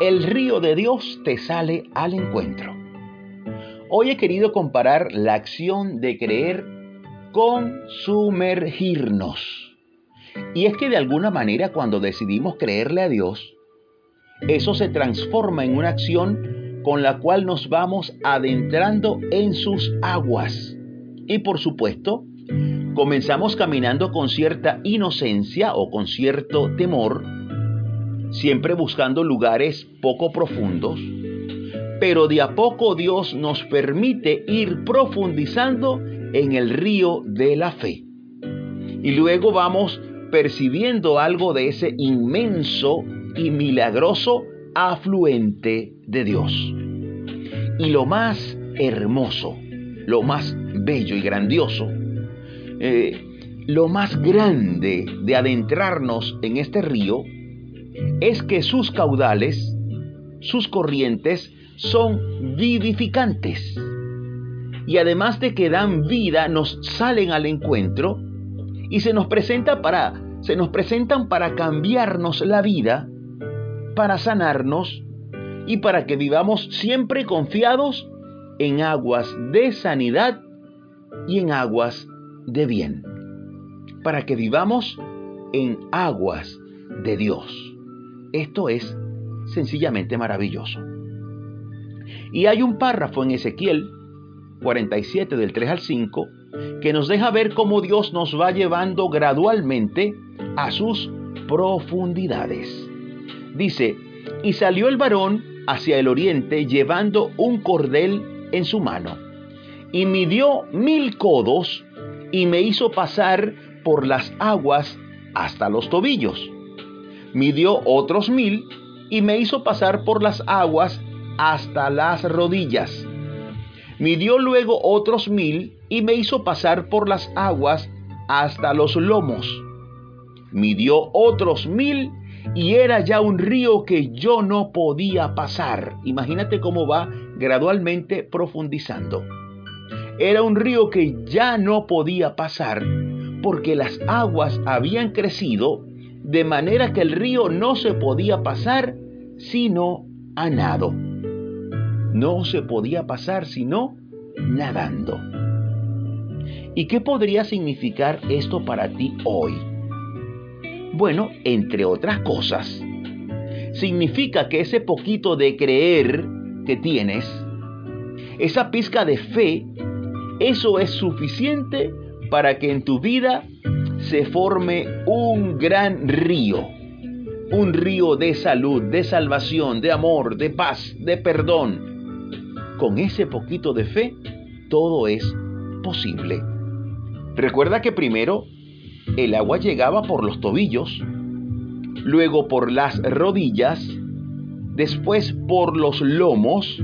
el río de Dios te sale al encuentro. Hoy he querido comparar la acción de creer con sumergirnos. Y es que de alguna manera cuando decidimos creerle a Dios, eso se transforma en una acción con la cual nos vamos adentrando en sus aguas. Y por supuesto, comenzamos caminando con cierta inocencia o con cierto temor, siempre buscando lugares poco profundos, pero de a poco Dios nos permite ir profundizando en el río de la fe. Y luego vamos percibiendo algo de ese inmenso y milagroso afluente de Dios. Y lo más hermoso, lo más bello y grandioso, eh, lo más grande de adentrarnos en este río es que sus caudales, sus corrientes, son vivificantes. Y además de que dan vida, nos salen al encuentro y se nos presenta para se nos presentan para cambiarnos la vida, para sanarnos y para que vivamos siempre confiados en aguas de sanidad y en aguas de bien. Para que vivamos en aguas de Dios. Esto es sencillamente maravilloso. Y hay un párrafo en Ezequiel 47 del 3 al 5 que nos deja ver cómo Dios nos va llevando gradualmente a sus profundidades. Dice, y salió el varón hacia el oriente llevando un cordel en su mano, y midió mil codos y me hizo pasar por las aguas hasta los tobillos. Midió otros mil y me hizo pasar por las aguas hasta las rodillas. Midió luego otros mil y me hizo pasar por las aguas hasta los lomos. Midió otros mil y era ya un río que yo no podía pasar. Imagínate cómo va gradualmente profundizando. Era un río que ya no podía pasar porque las aguas habían crecido de manera que el río no se podía pasar sino a nado. No se podía pasar sino nadando. ¿Y qué podría significar esto para ti hoy? Bueno, entre otras cosas, significa que ese poquito de creer que tienes, esa pizca de fe, eso es suficiente para que en tu vida se forme un gran río, un río de salud, de salvación, de amor, de paz, de perdón. Con ese poquito de fe, todo es posible. Recuerda que primero el agua llegaba por los tobillos, luego por las rodillas, después por los lomos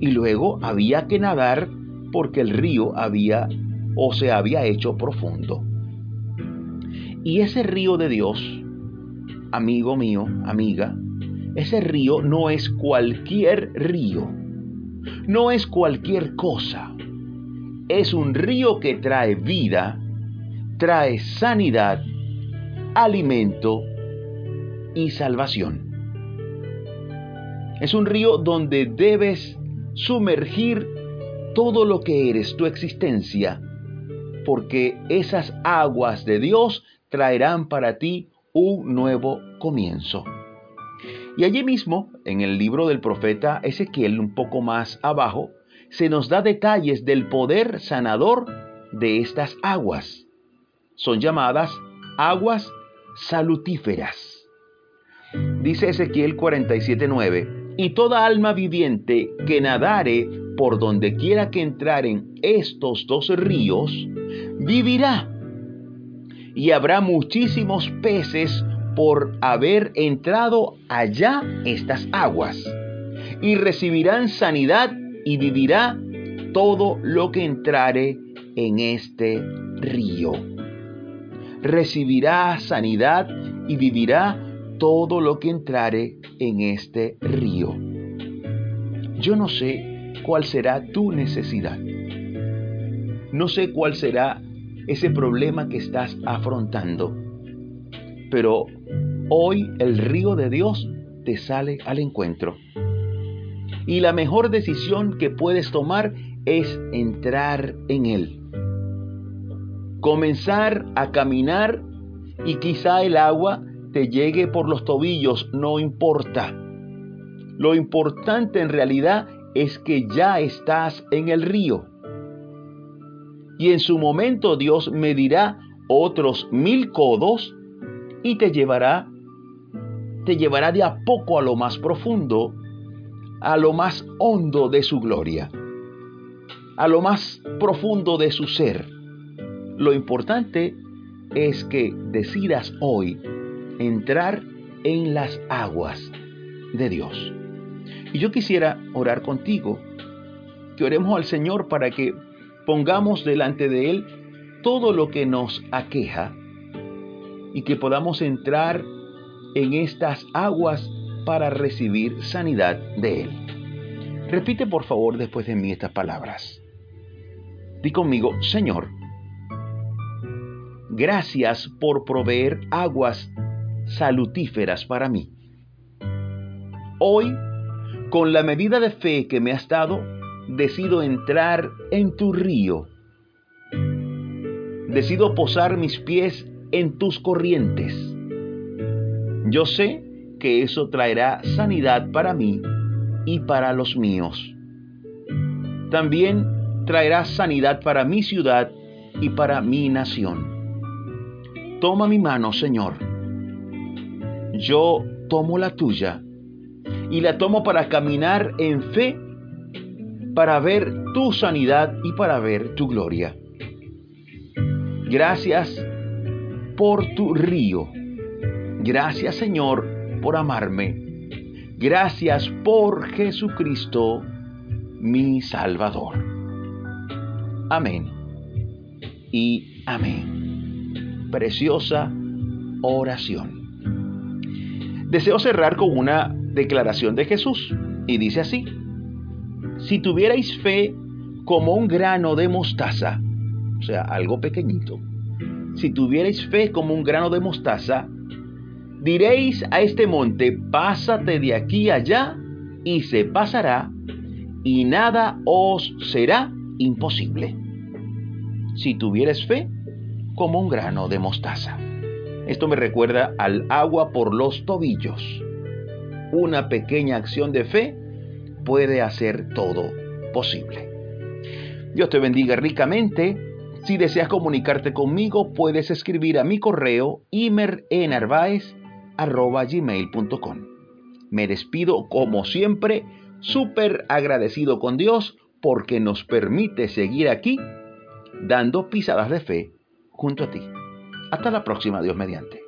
y luego había que nadar porque el río había o se había hecho profundo. Y ese río de Dios, amigo mío, amiga, ese río no es cualquier río, no es cualquier cosa, es un río que trae vida, trae sanidad, alimento y salvación. Es un río donde debes sumergir todo lo que eres, tu existencia, porque esas aguas de Dios traerán para ti un nuevo comienzo. Y allí mismo, en el libro del profeta Ezequiel, un poco más abajo, se nos da detalles del poder sanador de estas aguas son llamadas aguas salutíferas. Dice Ezequiel 47:9, y toda alma viviente que nadare por donde quiera que entraren estos dos ríos, vivirá. Y habrá muchísimos peces por haber entrado allá estas aguas. Y recibirán sanidad y vivirá todo lo que entrare en este río recibirá sanidad y vivirá todo lo que entrare en este río. Yo no sé cuál será tu necesidad. No sé cuál será ese problema que estás afrontando. Pero hoy el río de Dios te sale al encuentro. Y la mejor decisión que puedes tomar es entrar en Él. Comenzar a caminar y quizá el agua te llegue por los tobillos, no importa. Lo importante en realidad es que ya estás en el río. Y en su momento Dios medirá otros mil codos y te llevará, te llevará de a poco a lo más profundo, a lo más hondo de su gloria, a lo más profundo de su ser. Lo importante es que decidas hoy entrar en las aguas de Dios. Y yo quisiera orar contigo, que oremos al Señor para que pongamos delante de Él todo lo que nos aqueja y que podamos entrar en estas aguas para recibir sanidad de Él. Repite por favor después de mí estas palabras. Di conmigo, Señor, gracias por proveer aguas salutíferas para mí. Hoy, con la medida de fe que me has dado, decido entrar en tu río. Decido posar mis pies en tus corrientes. Yo sé que eso traerá sanidad para mí y para los míos. También traerá sanidad para mi ciudad y para mi nación. Toma mi mano, Señor. Yo tomo la tuya y la tomo para caminar en fe para ver tu sanidad y para ver tu gloria. Gracias por tu río. Gracias Señor por amarme. Gracias por Jesucristo, mi Salvador. Amén. Y amén. Preciosa oración. Deseo cerrar con una declaración de Jesús y dice así si tuvierais fe como un grano de mostaza, o sea, algo pequeñito, si tuvierais fe como un grano de mostaza, diréis a este monte, pásate de aquí allá, y se pasará, y nada os será imposible. Si tuvieres fe como un grano de mostaza. Esto me recuerda al agua por los tobillos. Una pequeña acción de fe puede hacer todo posible. Dios te bendiga ricamente. Si deseas comunicarte conmigo, puedes escribir a mi correo imerenarvaez.com. Me despido como siempre, súper agradecido con Dios porque nos permite seguir aquí dando pisadas de fe junto a ti. Hasta la próxima, Dios mediante.